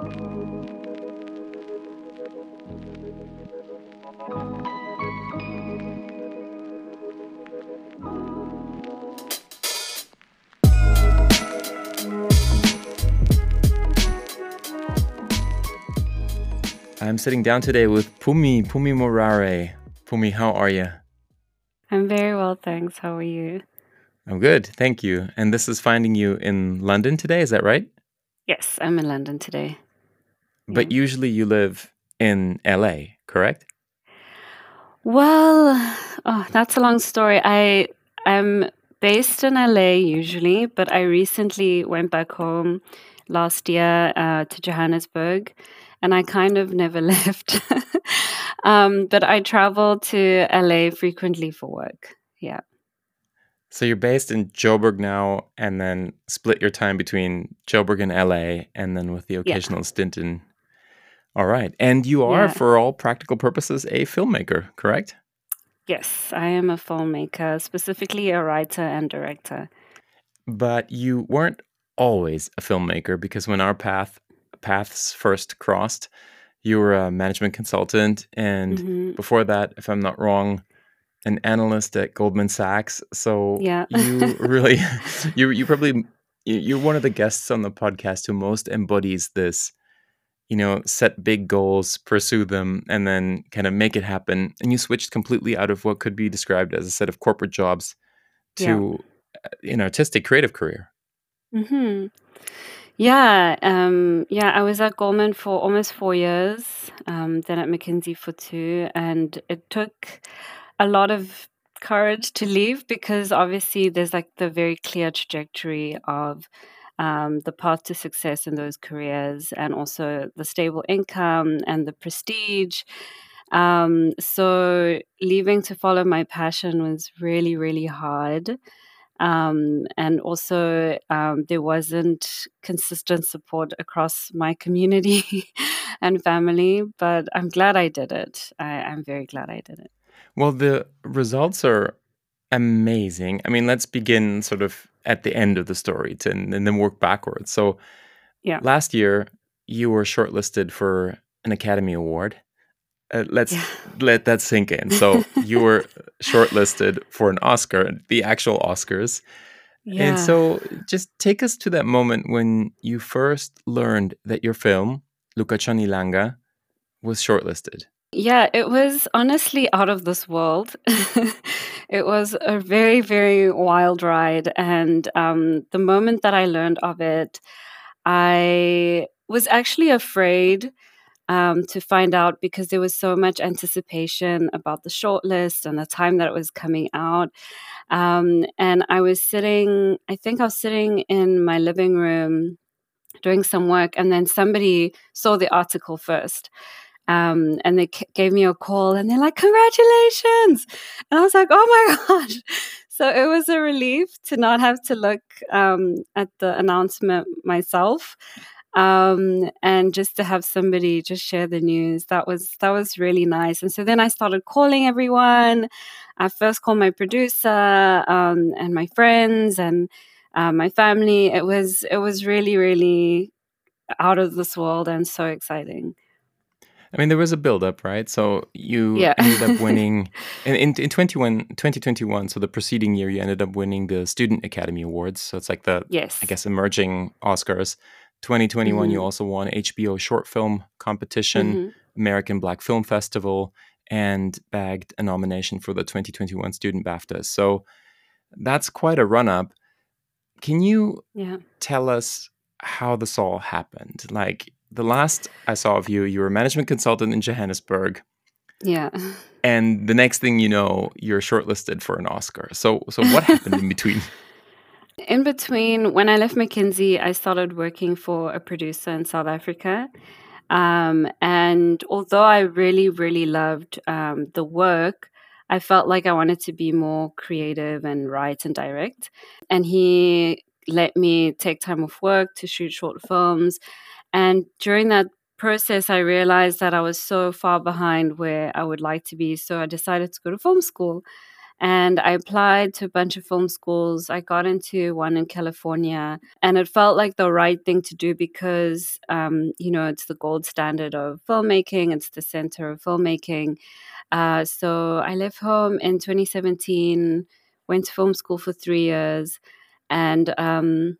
I'm sitting down today with Phumi, Phumi Morare. Phumi, how are you? I'm very well, thanks. How are you? I'm good, thank you. And this is finding you in London today, is that right? Yes, I'm in London today. But yeah. usually you live in LA, correct? Well, oh, that's a long story. I am based in LA usually, but I recently went back home last year uh, to Johannesburg and I kind of never left. um, but I travel to LA frequently for work. Yeah. So you're based in Joburg now, and then split your time between Joburg and LA, and then with the occasional yeah. stint in. All right, and you are, yeah. for all practical purposes, a filmmaker, correct? Yes, I am a filmmaker, specifically a writer and director. But you weren't always a filmmaker because when our path paths first crossed. You were a management consultant, and mm-hmm. before that, if I'm not wrong, an analyst at Goldman Sachs. So yeah. you really, you you probably you're one of the guests on the podcast who most embodies this. You know, set big goals, pursue them, and then kind of make it happen. And you switched completely out of what could be described as a set of corporate jobs to yeah. an artistic, creative career. Hmm. Yeah, um, yeah, I was at Goldman for almost four years, um, then at McKinsey for two, and it took a lot of courage to leave because obviously there's like the very clear trajectory of um, the path to success in those careers and also the stable income and the prestige. Um, so leaving to follow my passion was really, really hard. Um, and also, um, there wasn't consistent support across my community and family, but I'm glad I did it. I, I'm very glad I did it. Well, the results are amazing. I mean, let's begin sort of at the end of the story to, and then work backwards. So, yeah. last year, you were shortlisted for an Academy Award uh, let's yeah. let that sink in. So you were shortlisted for an Oscar, the actual Oscars. Yeah. And so just take us to that moment when you first learned that your film, Lakutshwa Ilanga, was shortlisted. Yeah, it was honestly out of this world. it was a very, very wild ride. And um, the moment that I learned of it, I was actually afraid um, to find out because there was so much anticipation about the shortlist and the time that it was coming out. Um, and I was sitting, I think I was sitting in my living room doing some work, and then somebody saw the article first. Um, and they c- gave me a call and they're like, Congratulations! And I was like, Oh my gosh. So it was a relief to not have to look um, at the announcement myself um, and just to have somebody just share the news. That was that was really nice. And so then i started calling everyone. I first called my producer um, and my friends and uh, my family. It was it was really really out of this world and so exciting I mean, there was a build-up, right? So you yeah. ended up winning in, in, in 2021, so the preceding year, you ended up winning the Student Academy Awards. So it's like the, yes. I guess, emerging Oscars. 2021, mm-hmm. you also won HBO Short Film Competition, mm-hmm. American Black Film Festival, and bagged a nomination for the 2021 Student BAFTA. So that's quite a run up. Can you yeah. tell us how this all happened? Like the last I saw of you, you were a management consultant in Johannesburg. Yeah. And the next thing you know, you're shortlisted for an Oscar. So so what happened in between? In between, when I left McKinsey, I started working for a producer in South Africa. Um, and although I really, really loved um, the work, I felt like I wanted to be more creative and write and direct. And he let me take time off work to shoot short films. And during that process, I realized that I was so far behind where I would like to be. So I decided to go to film school. And I applied to a bunch of film schools. I got into one in California, and it felt like the right thing to do because, um, you know, it's the gold standard of filmmaking, it's the center of filmmaking. Uh, so I left home in 2017, went to film school for three years, and um,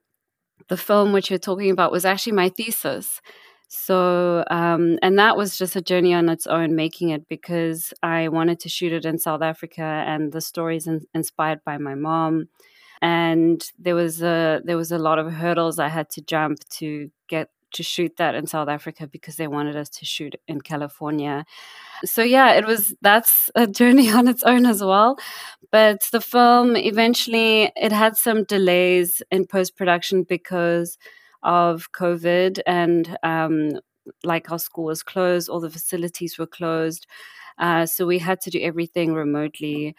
the film which you're talking about was actually my thesis. So, um, and that was just a journey on its own, making it because I wanted to shoot it in South Africa, and the stories in, inspired by my mom. And there was a there was a lot of hurdles I had to jump to get to shoot that in South Africa because they wanted us to shoot in California. So yeah, it was that's a journey on its own as well. But the film eventually it had some delays in post production because of COVID and um, like our school was closed, all the facilities were closed. Uh, so we had to do everything remotely.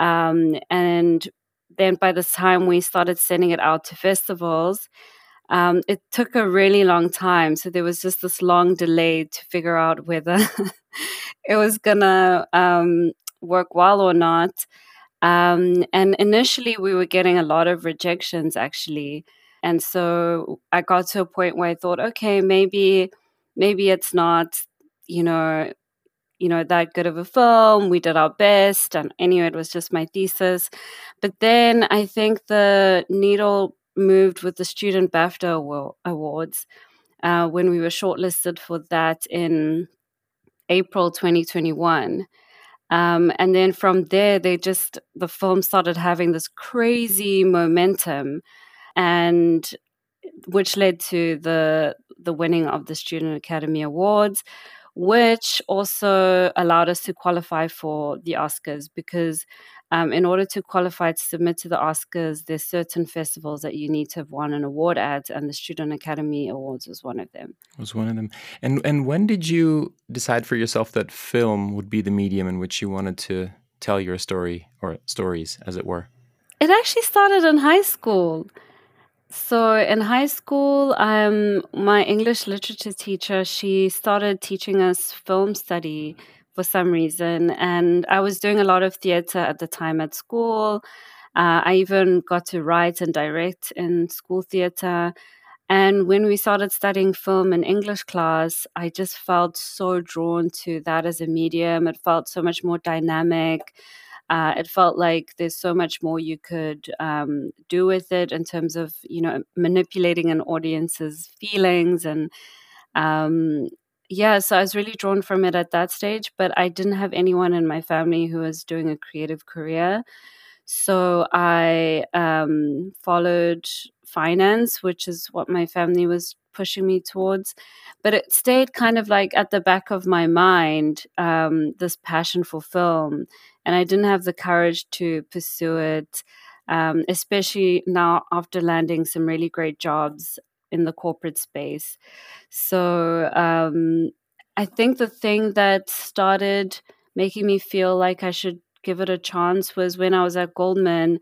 Um, and then by the time we started sending it out to festivals, um, it took a really long time. So there was just this long delay to figure out whether it was going to um, work well or not. Um, and initially, we were getting a lot of rejections actually. And so I got to a point where I thought, okay, maybe, maybe it's not, you know, you know that good of a film we did our best and anyway it was just my thesis but then i think the needle moved with the student bafta awards uh, when we were shortlisted for that in april 2021 um, and then from there they just the film started having this crazy momentum and which led to the the winning of the Student Academy Awards, which also allowed us to qualify for the Oscars because um, in order to qualify to submit to the Oscars, there's certain festivals that you need to have won an award at, and the Student Academy Awards was one of them. Was one of them. And and when did you decide for yourself that film would be the medium in which you wanted to tell your story or stories, as it were? It actually started in high school. So in high school, um, my English literature teacher she started teaching us film study for some reason, and I was doing a lot of theater at the time at school. Uh, I even got to write and direct in school theater. And when we started studying film in English class, I just felt so drawn to that as a medium. It felt so much more dynamic uh, it felt like there's so much more you could um, do with it in terms of you know manipulating an audience's feelings and um, yeah so i was really drawn from it at that stage but i didn't have anyone in my family who was doing a creative career. So i um, followed finance which is what my family was pushing me towards but it stayed kind of like at the back of my mind um, this passion for film and I didn't have the courage to pursue it, um, especially now after landing some really great jobs in the corporate space. So um, I think the thing that started making me feel like I should give it a chance was when I was at Goldman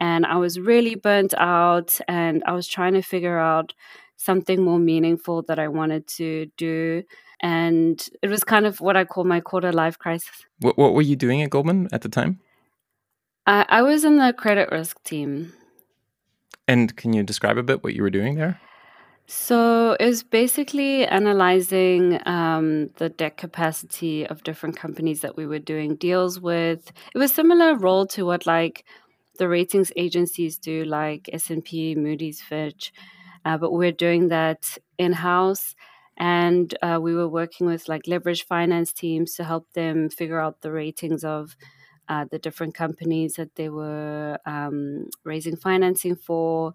and I was really burnt out and I was trying to figure out something more meaningful that I wanted to do and it was kind of what I call my quarter life crisis. What, what were you doing at Goldman at the time? I, I was in the credit risk team. And can you describe a bit what you were doing there? So it was basically analyzing um, the debt capacity of different companies that we were doing deals with. It was similar role to what like the ratings agencies do, like S and P, Moody's, Fitch, uh, but we're doing that in house and uh, we were working with like leverage finance teams to help them figure out the ratings of uh, the different companies that they were um, raising financing for.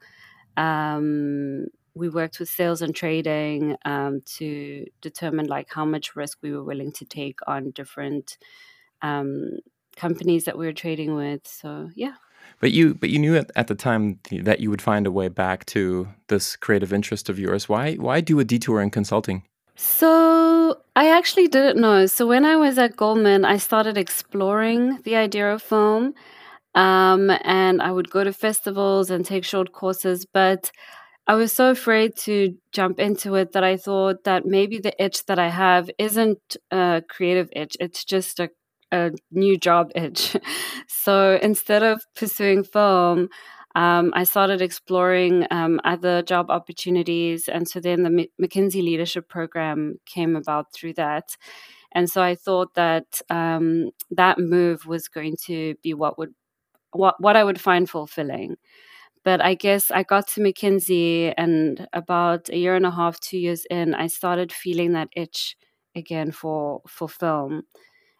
Um, we worked with sales and trading um, to determine like how much risk we were willing to take on different um, companies that we were trading with. So yeah. But you, but you knew at, at the time that you would find a way back to this creative interest of yours. Why, why do a detour in consulting? So I actually didn't know. So when I was at Goldman, I started exploring the idea of film, um, and I would go to festivals and take short courses. But I was so afraid to jump into it that I thought that maybe the itch that I have isn't a creative itch; it's just a a new job itch. so instead of pursuing film, um, I started exploring um, other job opportunities. And so then the M- McKinsey Leadership Program came about through that. And so I thought that um, that move was going to be what would what what I would find fulfilling. But I guess I got to McKinsey, and about a year and a half, two years in, I started feeling that itch again for for film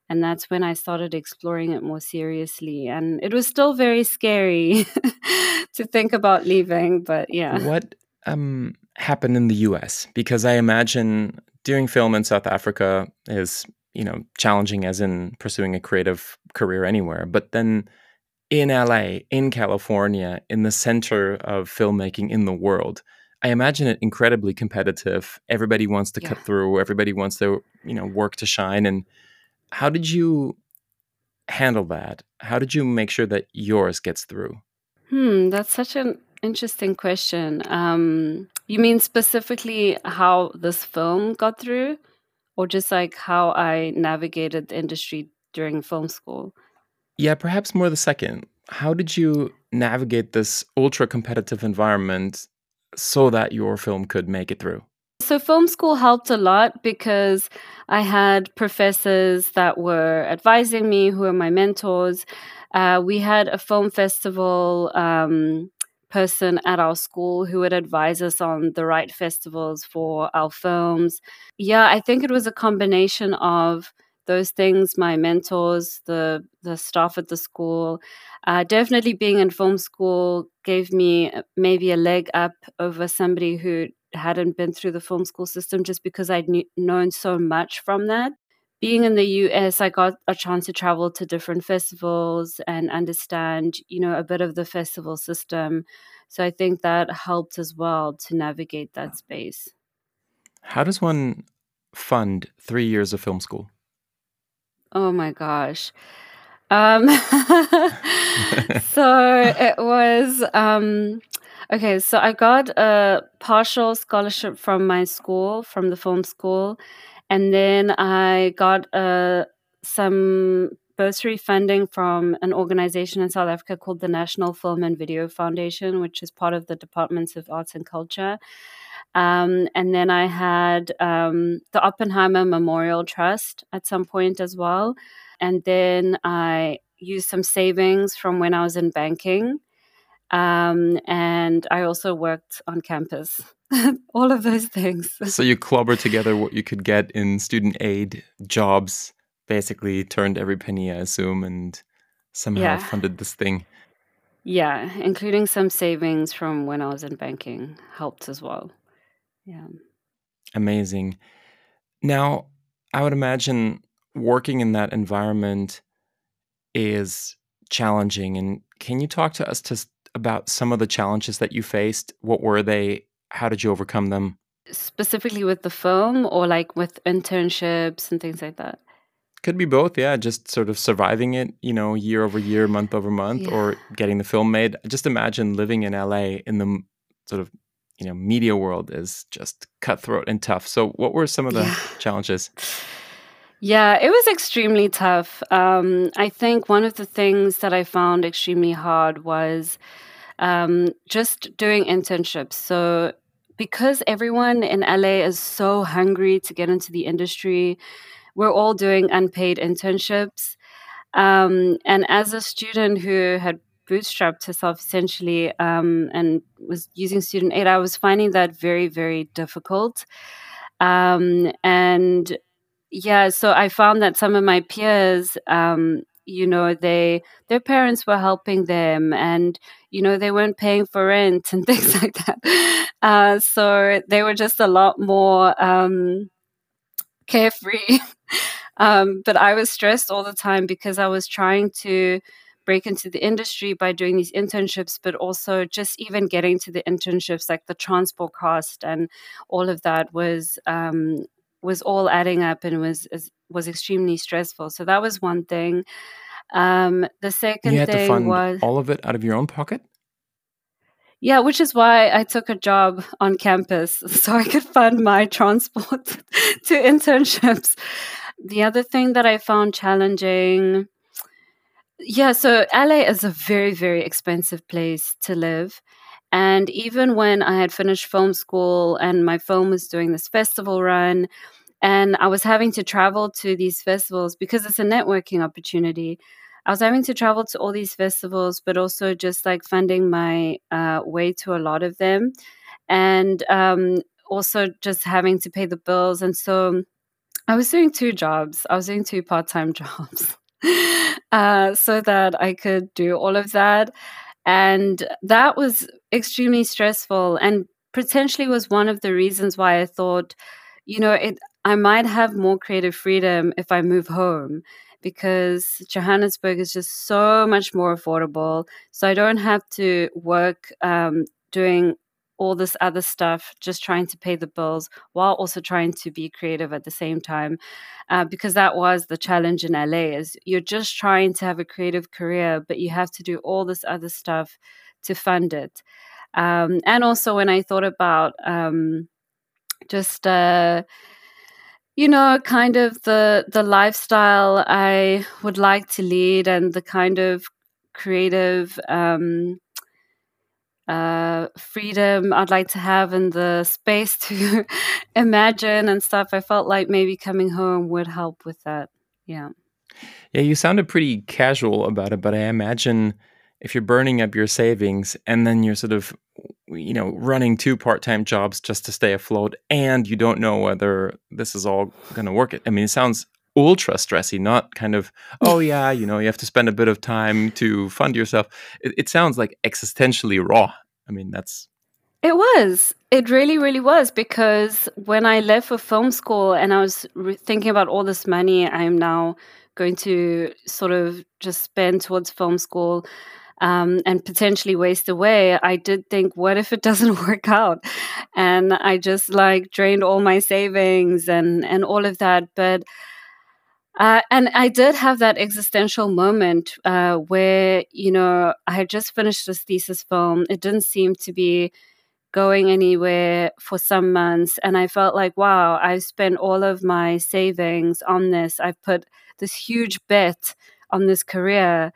and that's when I started exploring it more seriously. And it was still very scary to think about leaving, but yeah. What um, happened in the US? Because I imagine doing film in South Africa is, you know, challenging as in pursuing a creative career anywhere. But then in LA, in California, in the center of filmmaking in the world, I imagine it incredibly competitive. Everybody wants to yeah. cut through. Everybody wants their, you know, work to shine. And how did you handle that? How did you make sure that yours gets through? Hmm, that's such an interesting question. Um, you mean specifically how this film got through, or just like how I navigated the industry during film school? Yeah, perhaps more the second. How did you navigate this ultra competitive environment so that your film could make it through? So, film school helped a lot because I had professors that were advising me, who were my mentors. Uh, we had a film festival um, person at our school who would advise us on the right festivals for our films. Yeah, I think it was a combination of those things my mentors the the staff at the school uh, definitely being in film school gave me uh, maybe a leg up over somebody who hadn't been through the film school system just because I'd kn- known so much from that. Being in the US, I got a chance to travel to different festivals and understand, you know, a bit of the festival system. So I think that helped as well to navigate that space. How does one fund three years of film school? Oh my gosh. Um, so it was um, Okay, so I got a partial scholarship from my school, from the film school, and then I got uh, some bursary funding from an organization in South Africa called the National Film and Video Foundation, which is part of the Departments of Arts and Culture. Um, and then I had um, the Oppenheimer Memorial Trust at some point as well. And then I used some savings from when I was in banking um, and I also worked on campus. All of those things. so you clobbered together what you could get in student aid, jobs, basically turned every penny, I assume, and somehow yeah. funded this thing. Yeah, including some savings from when I was in banking helped as well. Yeah. Amazing. Now, I would imagine working in that environment is challenging. And can you talk to us to about some of the challenges that you faced? What were they? How did you overcome them? Specifically with the film or like with internships and things like that? Could be both, yeah. Just sort of surviving it, you know, year over year, month over month, yeah. or getting the film made. Just imagine living in LA in the sort of, you know, media world is just cutthroat and tough. So, what were some of the yeah. challenges? Yeah, it was extremely tough. Um, I think one of the things that I found extremely hard was um, just doing internships. So, because everyone in LA is so hungry to get into the industry, we're all doing unpaid internships. Um, and as a student who had bootstrapped herself essentially um, and was using student aid, I was finding that very, very difficult. Um, and yeah, so I found that some of my peers, um, you know, they their parents were helping them, and you know they weren't paying for rent and things like that. Uh, so they were just a lot more um, carefree. um, but I was stressed all the time because I was trying to break into the industry by doing these internships, but also just even getting to the internships, like the transport cost and all of that was um, was all adding up and was was extremely stressful. So that was one thing. Um, the second you had thing to fund was all of it out of your own pocket. Yeah, which is why I took a job on campus so I could fund my transport to internships. the other thing that I found challenging, yeah, so LA is a very, very expensive place to live. And even when I had finished film school and my film was doing this festival run, and I was having to travel to these festivals because it's a networking opportunity. I was having to travel to all these festivals, but also just like funding my uh, way to a lot of them. And um, also just having to pay the bills. And so I was doing two jobs, I was doing two part time jobs uh, so that I could do all of that. And that was extremely stressful and potentially was one of the reasons why I thought, you know, it I might have more creative freedom if I move home because Johannesburg is just so much more affordable. So I don't have to work um, doing all this other stuff, just trying to pay the bills while also trying to be creative at the same time. Uh, because that was the challenge in LA is you're just trying to have a creative career, but you have to do all this other stuff to fund it. Um, and also when I thought about um, just uh, you know kind of the the lifestyle I would like to lead and the kind of creative um, uh, freedom I'd like to have and the space to imagine and stuff. I felt like maybe coming home would help with that. Yeah. Yeah, you sounded pretty casual about it, but I imagine if you're burning up your savings and then you're sort of you know running two part-time jobs just to stay afloat and you don't know whether this is all going to work i mean it sounds ultra stressy, not kind of, oh yeah, you know, you have to spend a bit of time to fund yourself. It, it sounds like existentially raw. I mean, that's. It was. It really, really was because when I left for film school and I was re- thinking about all this money I'm now going to sort of just spend towards film school um, and potentially waste away, I did think, what if it doesn't work out? And I just like drained all my savings and and all of that. But uh, and I did have that existential moment uh, where, you know, I had just finished this thesis film. It didn't seem to be going anywhere for some months. And I felt like, wow, I've spent all of my savings on this. I've put this huge bet on this career,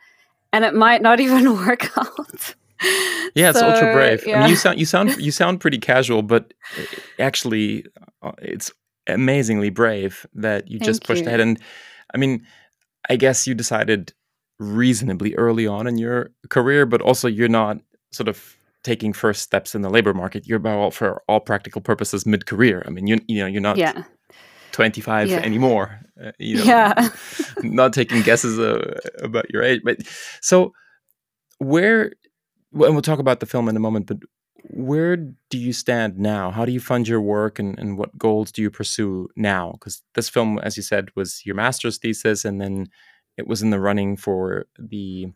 and it might not even work out. yeah, it's so, ultra brave. Yeah. I mean, you sound you sound you sound pretty casual, but actually, uh, it's amazingly brave that you Thank just pushed you. ahead and I mean, I guess you decided reasonably early on in your career, but also you're not sort of taking first steps in the labor market. You're about for all practical purposes mid-career. I mean, you you know, you're not yeah. 25 yeah. anymore. Uh, you know, yeah. not taking guesses uh, about your age. But so where and we'll talk about the film in a moment, but where do you stand now? How do you fund your work and, and what goals do you pursue now? Because this film, as you said, was your master's thesis and then it was in the running for the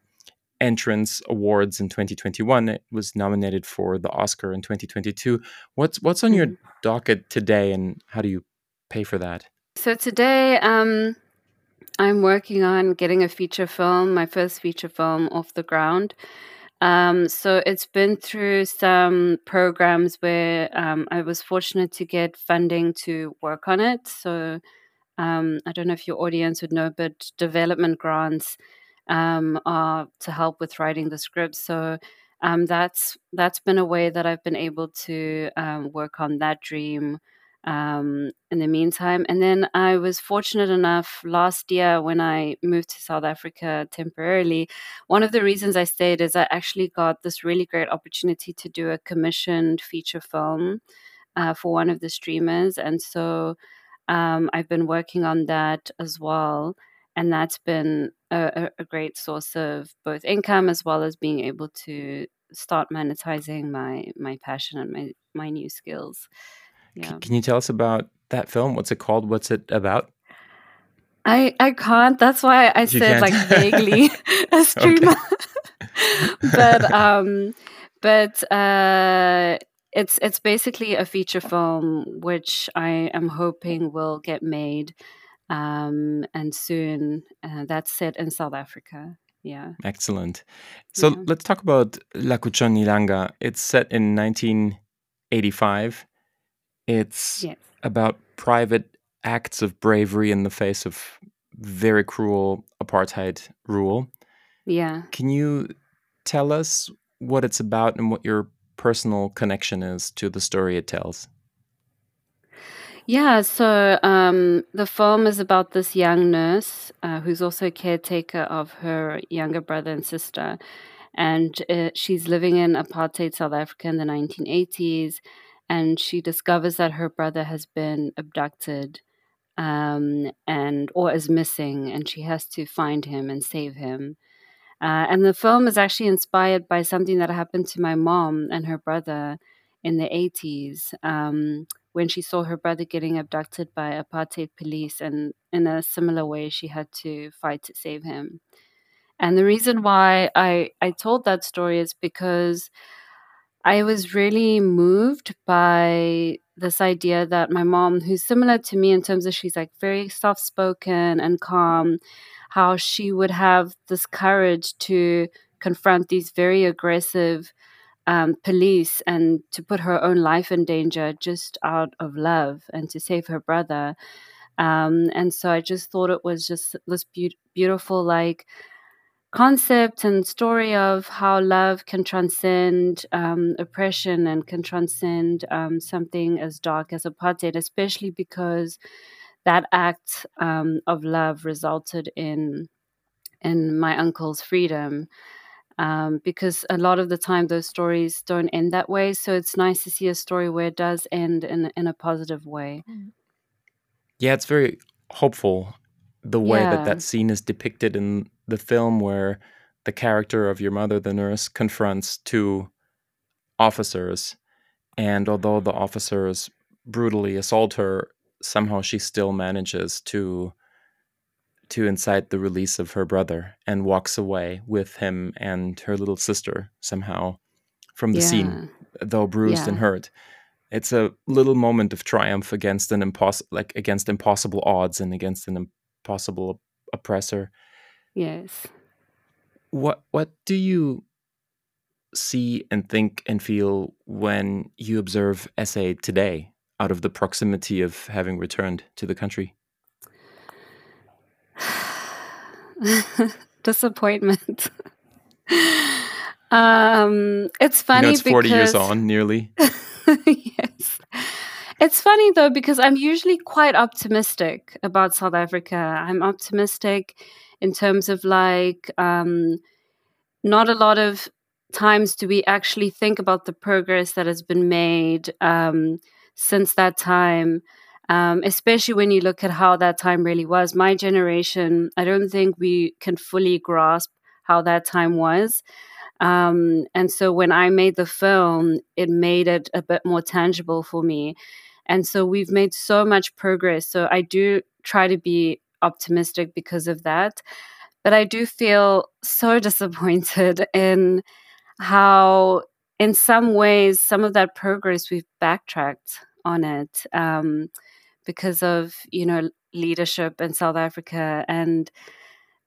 entrance awards in 2021 it was nominated for the oscar in 2022 what's what's on your mm-hmm. docket today and how do you pay for that so today um, i'm working on getting a feature film my first feature film off the ground um, so it's been through some programs where um, I was fortunate to get funding to work on it. So um, I don't know if your audience would know, but development grants um, are to help with writing the script. So um, that's that's been a way that I've been able to um, work on that dream um, in the meantime. And then I was fortunate enough last year when I moved to South Africa temporarily. One of the reasons I stayed is I actually got this really great opportunity to do a commissioned feature film uh, for one of the streamers. And so um, I've been working on that as well. And that's been a, a great source of both income as well as being able to start monetizing my my passion and my my new skills. Yeah. Can you tell us about that film? What's it called? What's it about? I I can't. That's why I you said can't. like vaguely a streamer. but um, but uh, it's it's basically a feature film which I am hoping will get made um, and soon. Uh, that's set in South Africa. Yeah. Excellent. So yeah. let's talk about Lakutshwane Ilanga. It's set in 1985. It's yes. about private acts of bravery in the face of very cruel apartheid rule. Yeah. Can you tell us what it's about and what your personal connection is to the story it tells? Yeah, so um, the film is about this young nurse uh, who's also a caretaker of her younger brother and sister. And uh, she's living in apartheid South Africa in the 1980s. And she discovers that her brother has been abducted um, and or is missing, and she has to find him and save him. Uh, and the film is actually inspired by something that happened to my mom and her brother in the 80s um, when she saw her brother getting abducted by apartheid police. And in a similar way, she had to fight to save him. And the reason why I, I told that story is because I was really moved by this idea that my mom, who's similar to me in terms of she's like very soft spoken and calm, how she would have this courage to confront these very aggressive um, police and to put her own life in danger just out of love and to save her brother. Um, and so I just thought it was just this be- beautiful, like, concept and story of how love can transcend um, oppression and can transcend um, something as dark as apartheid, especially because that act um, of love resulted in in my uncle's freedom. Um, because a lot of the time those stories don't end that way, so it's nice to see a story where it does end in in a positive way. Mm. Yeah, it's very hopeful the way yeah. that that scene is depicted in the film, where the character of your mother, the nurse, confronts two officers, and although the officers brutally assault her, somehow she still manages to to incite the release of her brother and walks away with him and her little sister somehow from the yeah. scene, though bruised yeah. and hurt. It's a little moment of triumph against an impossible, like against impossible odds and against an impossible oppressor. Yes. What What do you see and think and feel when you observe SA today? out of the proximity of having returned to the country? Disappointment. um, it's funny. You know, it's forty because... years on, nearly. yes. It's funny though because I'm usually quite optimistic about South Africa. I'm optimistic in terms of like um, not a lot of times do we actually think about the progress that has been made. Um, since that time, um, especially when you look at how that time really was. My generation, I don't think we can fully grasp how that time was. Um, and so when I made the film, it made it a bit more tangible for me. And so we've made so much progress. So I do try to be optimistic because of that. But I do feel so disappointed in how, in some ways, some of that progress we've backtracked on it um, because of you know leadership in South Africa and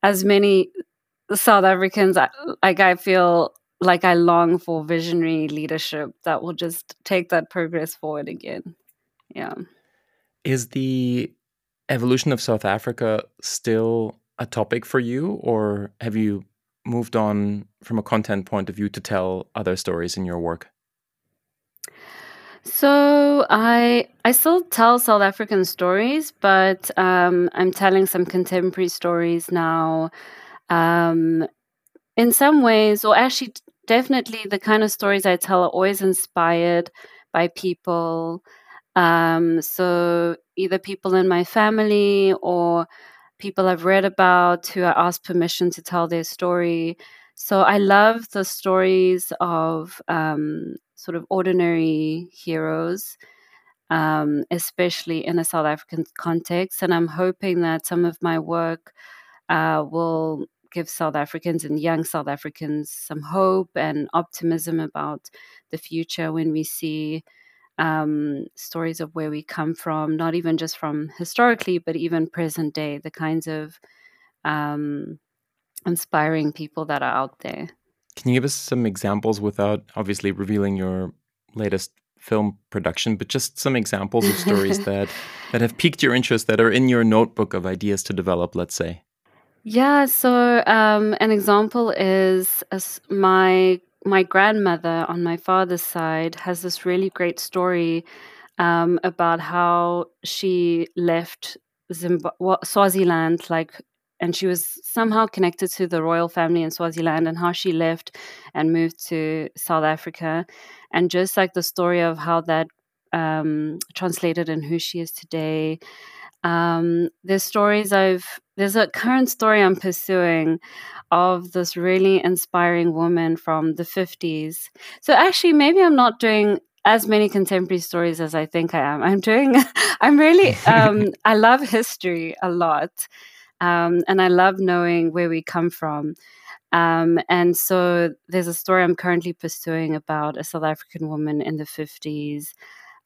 as many South Africans like I feel like I long for visionary leadership that will just take that progress forward again. Yeah. Is the evolution of South Africa still a topic for you or have you moved on from a content point of view to tell other stories in your work? So I I still tell South African stories, but um, I'm telling some contemporary stories now. Um, in some ways, or actually, definitely, the kind of stories I tell are always inspired by people. Um, so either people in my family or people I've read about who I asked permission to tell their story. So I love the stories of um, sort of ordinary heroes, um, especially in a South African context. And I'm hoping that some of my work uh, will give South Africans and young South Africans some hope and optimism about the future when we see um, stories of where we come from, not even just from historically, but even present day, the kinds of um, inspiring people that are out there. Can you give us some examples without obviously revealing your latest film production, but just some examples of stories that that have piqued your interest that are in your notebook of ideas to develop. Let's say. Yeah. So um, an example is my my grandmother on my father's side has this really great story um, about how she left Swaziland, like, and she was somehow connected to the royal family in Swaziland, and how she left and moved to South Africa, and just like the story of how that um, translated and who she is today. Um, there's stories I've there's a current story I'm pursuing of this really inspiring woman from the 50s. So actually, maybe I'm not doing as many contemporary stories as I think I am. I'm doing, I'm really, um, I love history a lot. Um, and I love knowing where we come from. Um, and so there's a story I'm currently pursuing about a South African woman in the 50s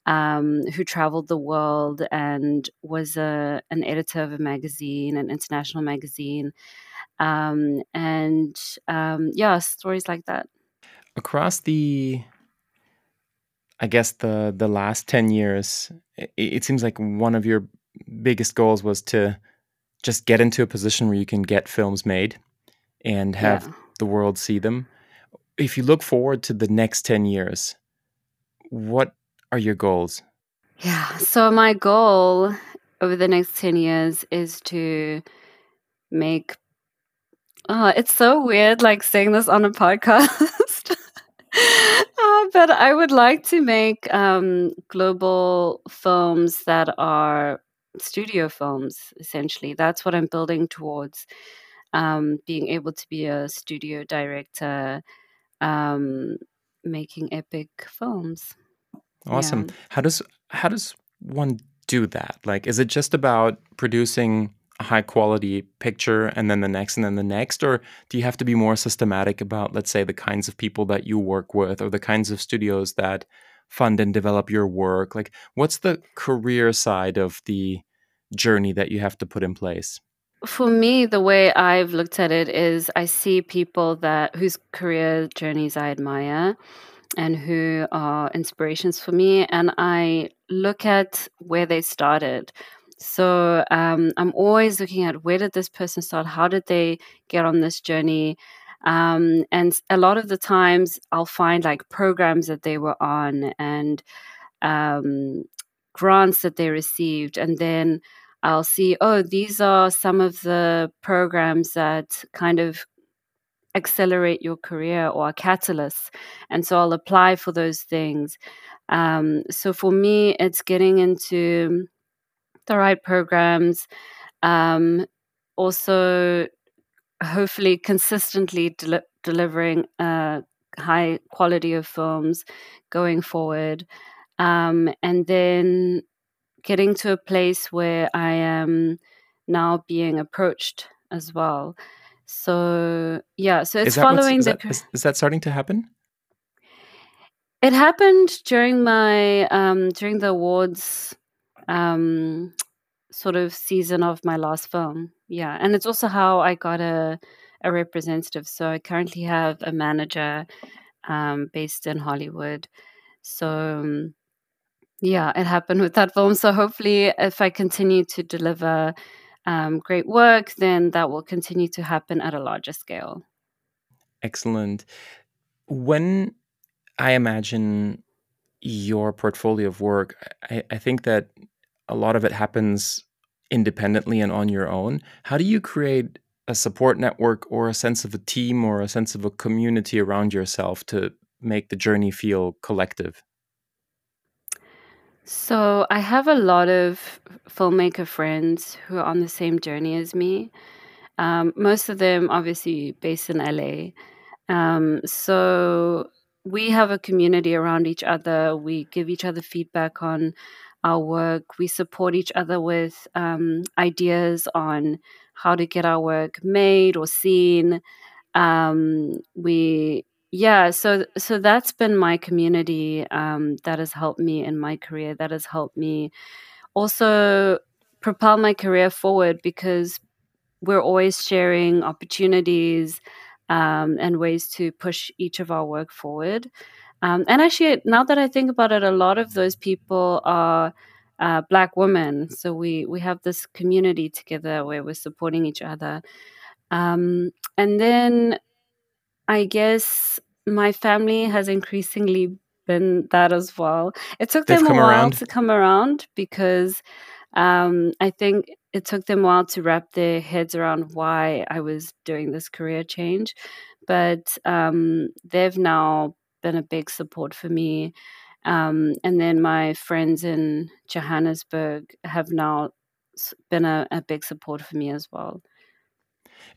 um, who traveled the world and was a, an editor of a magazine, an international magazine. Um, and um, yeah, stories like that. Across the I guess the the last 10 years it, it, seems like one of your biggest goals was to just get into a position where you can get films made and have yeah. the world see them. If you look forward to the next 10 years, what are your goals? Yeah, so my goal over the next 10 years is to make Oh, it's so weird like saying this on a podcast. uh, but I would like to make um, global films that are studio films, essentially. That's what I'm building towards. Um, being able to be a studio director, um, making epic films. Awesome. Yeah. How does how does one do that? Like, is it just about producing a high quality picture and then the next and then the next or do you have to be more systematic about let's say the kinds of people that you work with or the kinds of studios that fund and develop your work like what's the career side of the journey that you have to put in place for me the way i've looked at it is i see people that whose career journeys i admire and who are inspirations for me and i look at where they started so um, I'm always looking at where did this person start? How did they get on this journey? Um, and a lot of the times I'll find like programs that they were on and um, grants that they received. And then I'll see, oh, these are some of the programs that kind of accelerate your career or catalysts. And so I'll apply for those things. Um, so for me, it's getting into the right programs, um, also hopefully consistently del- delivering a high quality of films going forward, um, and then getting to a place where I am now being approached as well. So yeah, so it's following is the. That, is, is that starting to happen? It happened during my um, during the awards um, sort of season of my last film. Yeah, and it's also how I got a a representative. So I currently have a manager um, based in Hollywood. So um, yeah, it happened with that film. So hopefully, if I continue to deliver um, great work, then that will continue to happen at a larger scale. Excellent. When I imagine your portfolio of work, I, I think that a lot of it happens independently and on your own. How do you create a support network or a sense of a team or a sense of a community around yourself to make the journey feel collective? So, I have a lot of filmmaker friends who are on the same journey as me. Um, most of them, obviously, based in LA. Um, so, we have a community around each other. We give each other feedback on our work. We support each other with um, ideas on how to get our work made or seen. Um, we yeah so so that's been my community um, that has helped me in my career that has helped me also propel my career forward because we're always sharing opportunities um, and ways to push each of our work forward Um, and actually, now that I think about it, a lot of those people are uh, black women. So we we have this community together where we're supporting each other. Um, and then I guess my family has increasingly been that as well. It took They've them a while around. to come around because um, I think it took them a while to wrap their heads around why I was doing this career change. But um, they've now been a big support for me. Um, and then my friends in Johannesburg have now been a, a big support for me as well.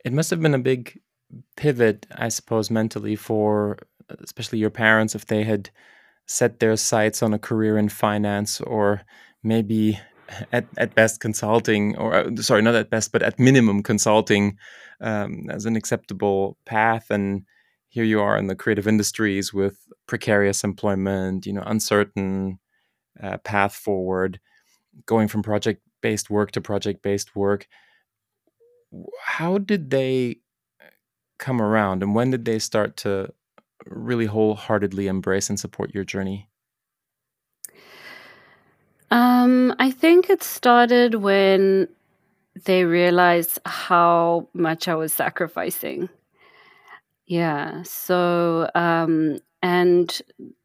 It must have been a big pivot, I suppose, mentally for especially your parents if they had set their sights on a career in finance or maybe at, at best consulting or uh, sorry not at best but at minimum consulting um, as an acceptable path. And here you are in the creative industries with precarious employment you know uncertain uh, path forward going from project based work to project based work how did they come around and when did they start to really wholeheartedly embrace and support your journey? Um, I think it started when they realized how much I was sacrificing. Yeah. So, um, and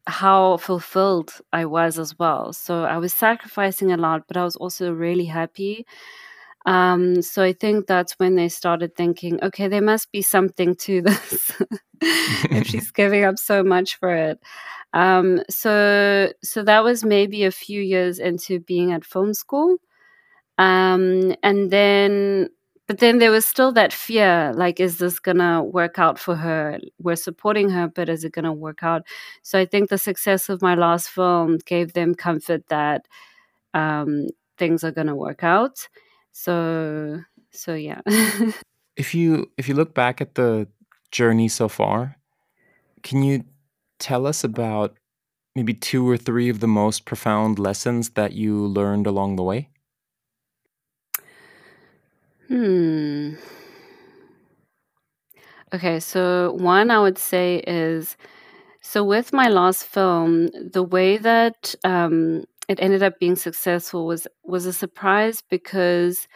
how fulfilled I was as well. So I was sacrificing a lot, but I was also really happy. Um, so I think that's when they started thinking, okay, there must be something to this if she's giving up so much for it. Um, so so that was maybe a few years into being at film school. Um, and then but then there was still that fear like is this gonna work out for her we're supporting her but is it gonna work out so i think the success of my last film gave them comfort that um, things are gonna work out so so yeah. if you if you look back at the journey so far, can you tell us about maybe two or three of the most profound lessons that you learned along the way? Hmm. Okay, so one I would say is so with my last film, the way that um, it ended up being successful was was a surprise because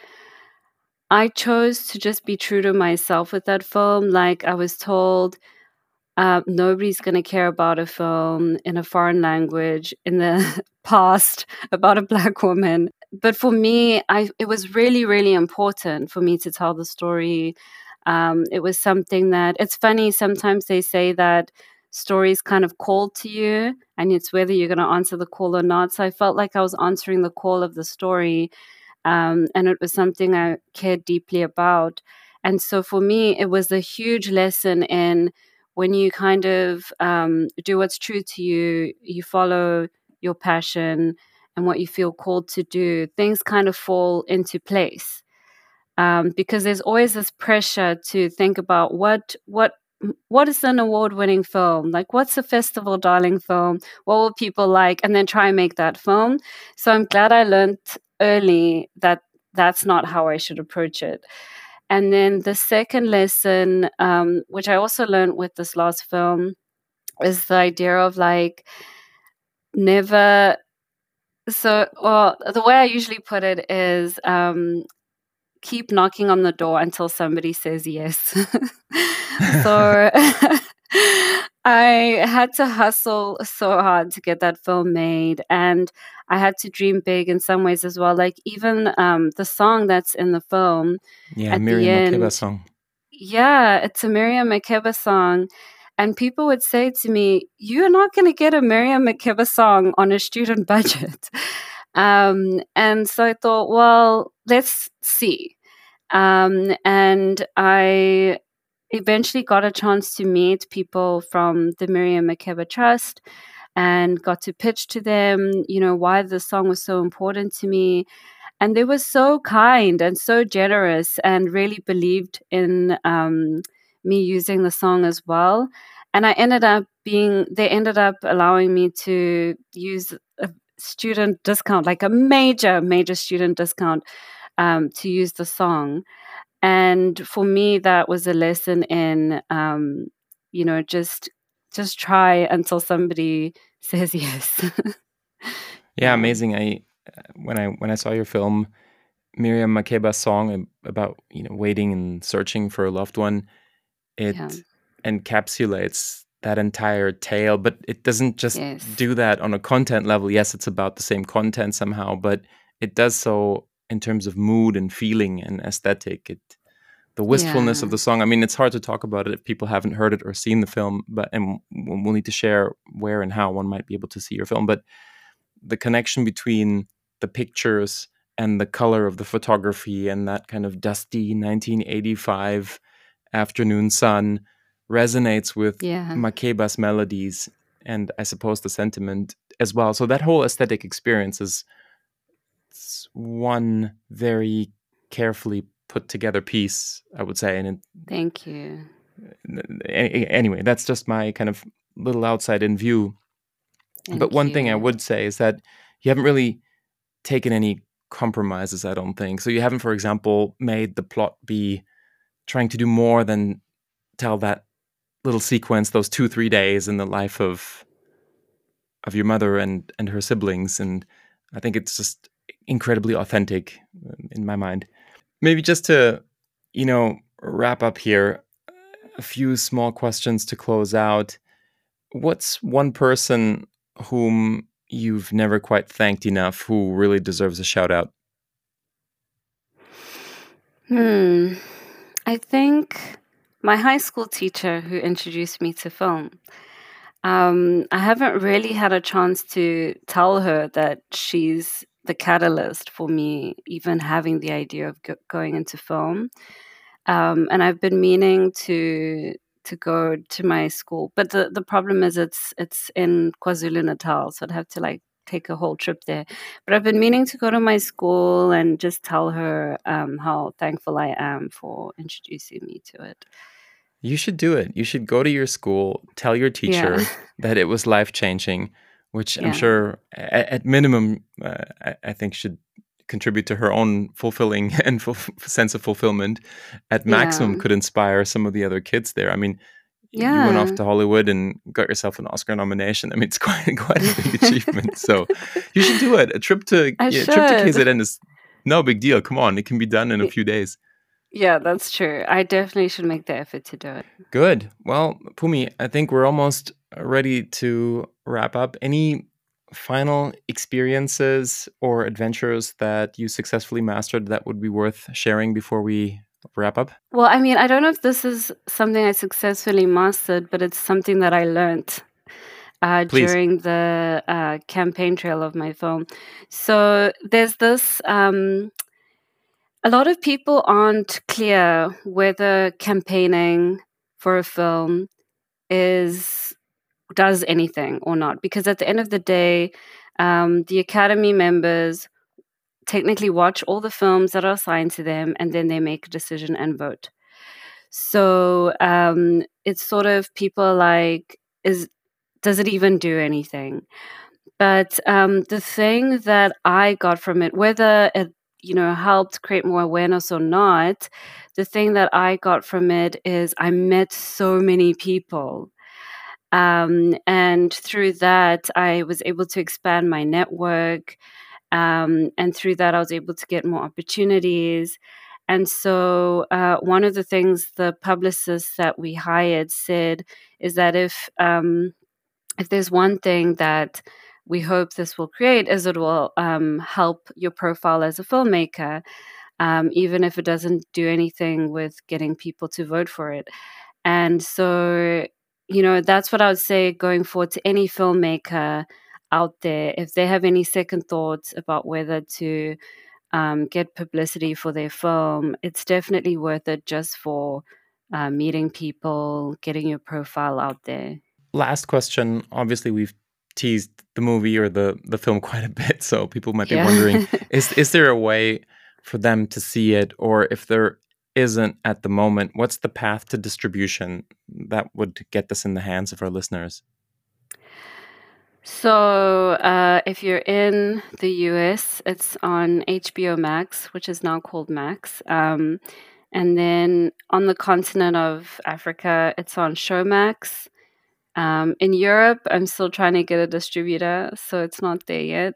I chose to just be true to myself with that film. Like I was told, uh, nobody's going to care about a film in a foreign language in the past about a black woman. But for me, I it was really, really important for me to tell the story. Um, it was something that it's funny. Sometimes they say that stories kind of called to you and it's whether you're going to answer the call or not. So i felt like i was answering the call of the story um, and it was something i cared deeply about. And so for me it was a huge lesson in when you kind of um, do what's true to you you follow your passion and what you feel called to do things kind of fall into place. Um, because there's always this pressure to think about what what what is an award winning film? Like, what's a festival darling film? What will people like? And then try and make that film. So I'm glad I learned early that that's not how I should approach it. And then the second lesson, um, which I also learned with this last film, is the idea of like never. So, well, the way I usually put it is um, keep knocking on the door until somebody says yes. so I had to hustle so hard to get that film made. And I had to dream big in some ways as well. Like even um, the song that's in the film. Yeah, Miriam Makeba song. Yeah, it's a Miriam Makeba song. And people would say to me, You're not going to get a Miriam Makeba song on a student budget. Um, and so I thought, well, let's see. Um, and I eventually got a chance to meet people from the Miriam Makeba Trust and got to pitch to them, you know, why the song was so important to me. And they were so kind and so generous and really believed in um, me using the song as well. And I ended up being, they ended up allowing me to use student discount, like a major, major student discount um, to use the song. And for me, that was a lesson in, um, you know, just just try until somebody says yes. yeah, amazing. I when I when I saw your film, Miriam Makeba's song about you know waiting and searching for a loved one, it yeah. encapsulates that entire tale, but it doesn't just yes. do that on a content level. Yes, it's about the same content somehow, but it does so in terms of mood and feeling and aesthetic. It the wistfulness yeah. of the song. I mean, it's hard to talk about it if people haven't heard it or seen the film, but and we'll need to share where and how one might be able to see your film. But the connection between the pictures and the color of the photography and that kind of dusty 1985 afternoon sun resonates with yeah. Makeba's melodies and I suppose the sentiment as well. So that whole aesthetic experience is one very carefully put together piece, I would say. And it, thank you. Anyway, that's just my kind of little outside in view. Thank but one you. thing I would say is that you haven't really taken any compromises, I don't think. So you haven't, for example, made the plot be trying to do more than tell that little sequence, those two, three days in the life of of your mother and and her siblings. And I think it's just incredibly authentic in my mind. Maybe just to, you know, wrap up here, a few small questions to close out. What's one person whom you've never quite thanked enough who really deserves a shout out? Hmm. I think my high school teacher who introduced me to film. Um, I haven't really had a chance to tell her that she's the catalyst for me even having the idea of go- going into film. Um, and I've been meaning to to go to my school, but the, the problem is it's it's in KwaZulu Natal, so I'd have to like take a whole trip there. But I've been meaning to go to my school and just tell her um, how thankful I am for introducing me to it. You should do it. You should go to your school, tell your teacher yeah. that it was life changing, which yeah. I'm sure at, at minimum, uh, I, I, think should contribute to her own fulfilling and sense of fulfillment. At maximum, yeah. could inspire some of the other kids there. I mean, yeah. you went off to Hollywood and got yourself an Oscar nomination. I mean, it's quite quite a big achievement. so you should do it. A trip to yeah, trip to KZN is no big deal. Come on, it can be done in a few days. Yeah, that's true. I definitely should make the effort to do it. Good. Well, Phumi, I think we're almost ready to wrap up. Any final experiences or adventures that you successfully mastered that would be worth sharing before we wrap up? Well, I mean, I don't know if this is something I successfully mastered, but it's something that I learned uh, during the uh, campaign trail of my film. So there's this um, a lot of people aren't clear whether campaigning for a film is does anything or not because at the end of the day um, the academy members technically watch all the films that are assigned to them and then they make a decision and vote. So um, it's sort of people like is does it even do anything? But um, the thing that i got from it whether it you know helped create more awareness or not the thing that i got from it is i met so many people. Um, and through that i was able to expand my network um, and through that i was able to get more opportunities and so uh, one of the things the publicists that we hired said is that if um, if there's one thing that we hope this will create is it will um, help your profile as a filmmaker, um, even if it doesn't do anything with getting people to vote for it. And so, you know, that's what I would say going forward to any filmmaker out there. If they have any second thoughts about whether to um, get publicity for their film, it's definitely worth it just for uh, meeting people, getting your profile out there. Last question. Obviously, we've teased the movie or the the film quite a bit, so people might be yeah. wondering is is there a way for them to see it, or if there isn't at the moment, what's the path to distribution that would get this in the hands of our listeners? So, uh, if you're in the US, it's on HBO Max, which is now called Max. Um, and then on the continent of Africa, it's on Showmax Um, in Europe, I'm still trying to get a distributor, so it's not there yet.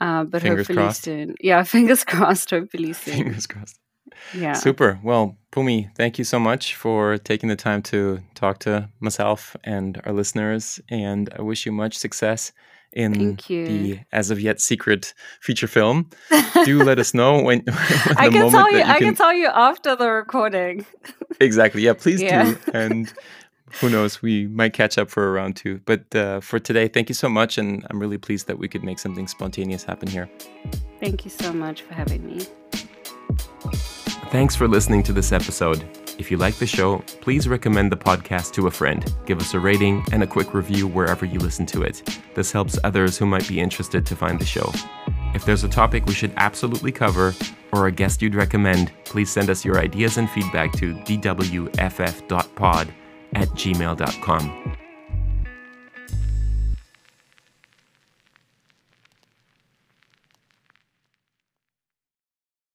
Uh, but fingers hopefully crossed. soon. Yeah, fingers crossed. Hopefully soon. Fingers crossed. Yeah. Super. Well, Phumi, thank you so much for taking the time to talk to myself and our listeners. And I wish you much success in the as of yet secret feature film. Do let us know when. when I can tell you. you I can... can... tell you after the recording. exactly. Yeah. Please yeah. do. And who knows? We might catch up for a round two. But uh, for today, thank you so much, and I'm really pleased that we could make something spontaneous happen here. Thank you so much for having me. Thanks for listening to this episode. If you like the show, please recommend the podcast to a friend. Give us a rating and a quick review wherever you listen to it. This helps others who might be interested to find the show. If there's a topic we should absolutely cover or a guest you'd recommend, please send us your ideas and feedback to dwff.pod at gmail.com.